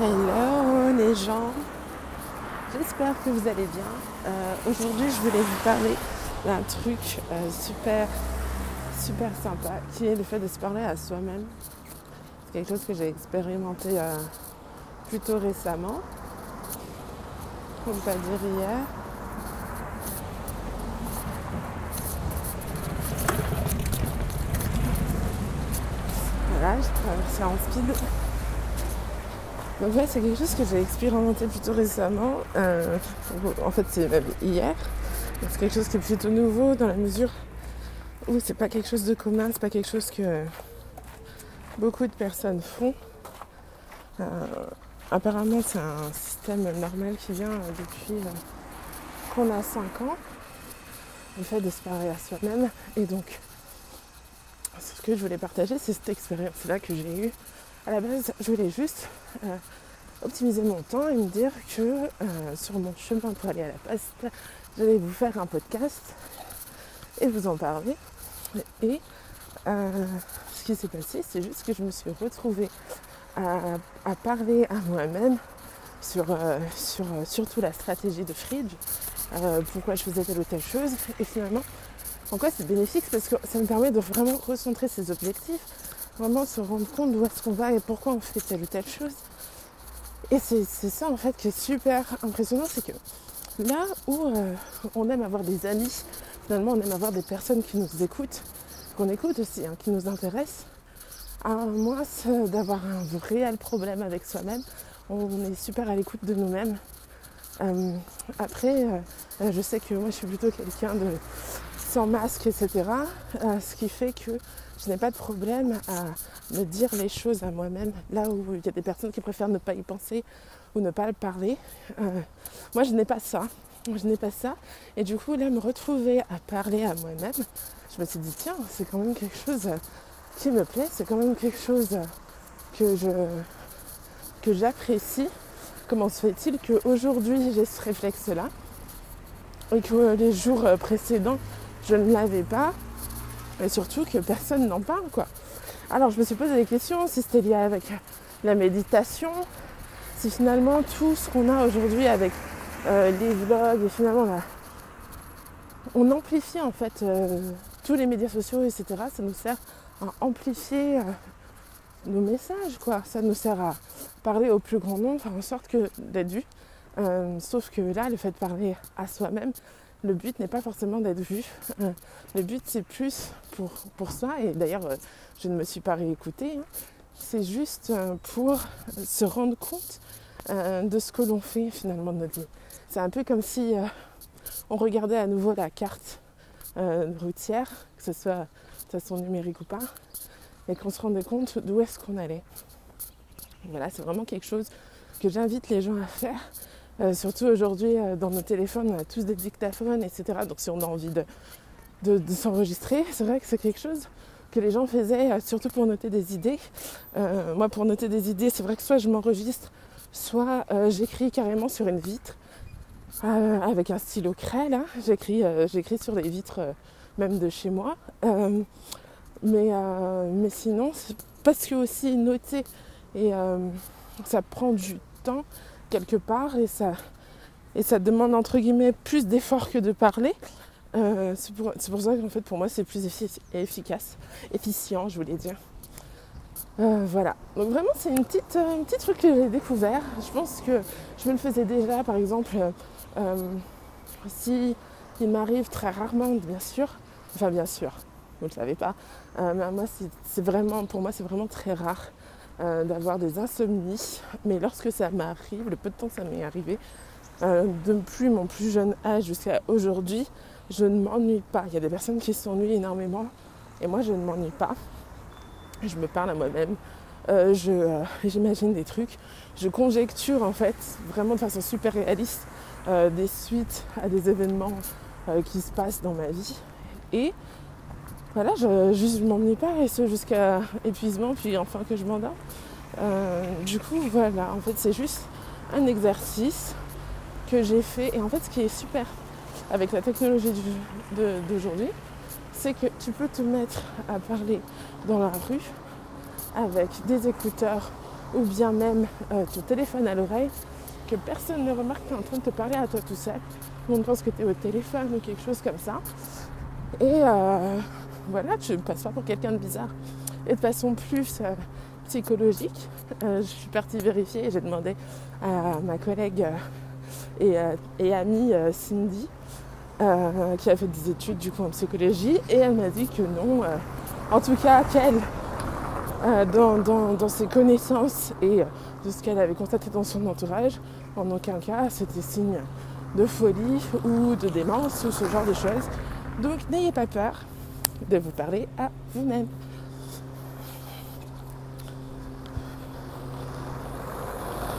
Hello les gens, j'espère que vous allez bien. Euh, aujourd'hui je voulais vous parler d'un truc euh, super super sympa qui est le fait de se parler à soi-même. C'est quelque chose que j'ai expérimenté euh, plutôt récemment, pour ne pas dire hier. Voilà, je traverse en speed. Donc ouais, c'est quelque chose que j'ai expérimenté plutôt récemment. Euh, en fait, c'est même hier. C'est quelque chose qui est plutôt nouveau dans la mesure où c'est pas quelque chose de commun, c'est pas quelque chose que beaucoup de personnes font. Euh, apparemment, c'est un système normal qui vient depuis euh, qu'on a 5 ans. Le fait de se parler à soi-même. Et donc, ce que je voulais partager, c'est cette expérience-là que j'ai eue à la base, je voulais juste euh, optimiser mon temps et me dire que euh, sur mon chemin pour aller à la poste, j'allais vous faire un podcast et vous en parler. Et euh, ce qui s'est passé, c'est juste que je me suis retrouvée à, parler à moi-même sur, sur surtout la stratégie de Fridge, pourquoi je faisais telle ou telle chose. Et finalement, en quoi c'est bénéfique? Parce que ça me permet de vraiment recentrer ses objectifs vraiment se rendre compte d'où est-ce qu'on va et pourquoi on fait telle ou telle chose. Et c'est ça en fait qui est super impressionnant, c'est que là où euh, on aime avoir des amis, finalement on aime avoir des personnes qui nous écoutent, qu'on écoute aussi, hein, qui nous intéressent, à moins d'avoir un réel problème avec soi-même, on est super à l'écoute de nous-mêmes. Euh, après, euh, je sais que moi je suis plutôt quelqu'un de sans masque, etc. ce qui fait que je n'ai pas de problème à me dire les choses à moi-même. Là où il y a des personnes qui préfèrent ne pas y penser ou ne pas le parler. Euh, moi, je n'ai pas ça. Je n'ai pas ça. Et du coup, là, me retrouver à parler à moi-même, je me suis dit, tiens, c'est quand même quelque chose qui me plaît. C'est quand même quelque chose que je que j'apprécie. Comment se fait-il qu'aujourd'hui j'ai ce réflexe-là et que les jours précédents je ne l'avais pas et surtout que personne n'en parle, quoi. Alors je me suis posé des questions, si c'était lié avec la méditation, si finalement tout ce qu'on a aujourd'hui avec euh, les vlogs et finalement on amplifie en fait euh, tous les médias sociaux, etc. Ça nous sert à amplifier euh, nos messages, quoi. Ça nous sert à parler au plus grand nombre, faire en sorte que d'être vu. sauf que là, le fait de parler à soi-même, le but n'est pas forcément d'être vu. Euh, le but c'est plus pour, pour ça, et d'ailleurs euh, je ne me suis pas réécoutée, hein. c'est juste euh, pour se rendre compte de ce que l'on fait finalement de notre vie. C'est un peu comme si on regardait à nouveau la carte routière, que ce soit de façon numérique ou pas, et qu'on se rendait compte d'où est-ce qu'on allait. Voilà, c'est vraiment quelque chose que j'invite les gens à faire euh, surtout aujourd'hui, euh, dans nos téléphones, on a tous des dictaphones, etc. Donc si on a envie de, s'enregistrer, c'est vrai que c'est quelque chose que les gens faisaient, euh, surtout pour noter des idées. moi, pour noter des idées, c'est vrai que soit je m'enregistre, soit j'écris carrément sur une vitre avec un stylo craie. Là, j'écris, sur les vitres même de chez moi. mais, mais sinon, parce que aussi noter et ça prend du temps quelque part et ça, et ça demande entre guillemets plus d'efforts que de parler. Euh, c'est pour, ça qu'en fait pour moi c'est plus efficace, efficient je voulais dire. Euh, voilà, donc vraiment c'est une petite, un petit truc que j'ai découvert. Je pense que je me le faisais déjà par exemple euh, si il m'arrive très rarement bien sûr, enfin bien sûr, vous ne le savez pas, mais moi c'est vraiment, pour moi c'est vraiment très rare euh, d'avoir des insomnies. Mais lorsque ça m'arrive, le peu de temps que ça m'est arrivé, euh, depuis mon plus jeune âge jusqu'à aujourd'hui, je ne m'ennuie pas. Il y a des personnes qui s'ennuient énormément et moi je ne m'ennuie pas. Je me parle à moi-même, euh, j'imagine des trucs, je conjecture en fait vraiment de façon super réaliste des suites à des événements qui se passent dans ma vie. Et voilà, je ne m'ennuie pas et ce jusqu'à épuisement, puis enfin que je m'endors. Euh, du coup, voilà, en fait, c'est juste un exercice que j'ai fait. Et en fait, ce qui est super avec la technologie d'aujourd'hui, c'est que tu peux te mettre à parler dans la rue avec des écouteurs ou bien même euh, ton téléphone à l'oreille, que personne ne remarque que tu es en train de te parler à toi tout seul. Monde pense que tu es au téléphone ou quelque chose comme ça. Et euh, voilà, tu ne passes pas pour quelqu'un de bizarre. Et de façon plus euh, psychologique, je suis partie vérifier et j'ai demandé à ma collègue et, et, amie Cindy, qui a fait des études du coup en psychologie, et elle m'a dit que non, en tout cas qu'elle, dans, ses connaissances et de ce qu'elle avait constaté dans son entourage, en aucun cas c'était signe de folie ou de démence ou ce genre de choses. Donc n'ayez pas peur de vous parler à vous-même.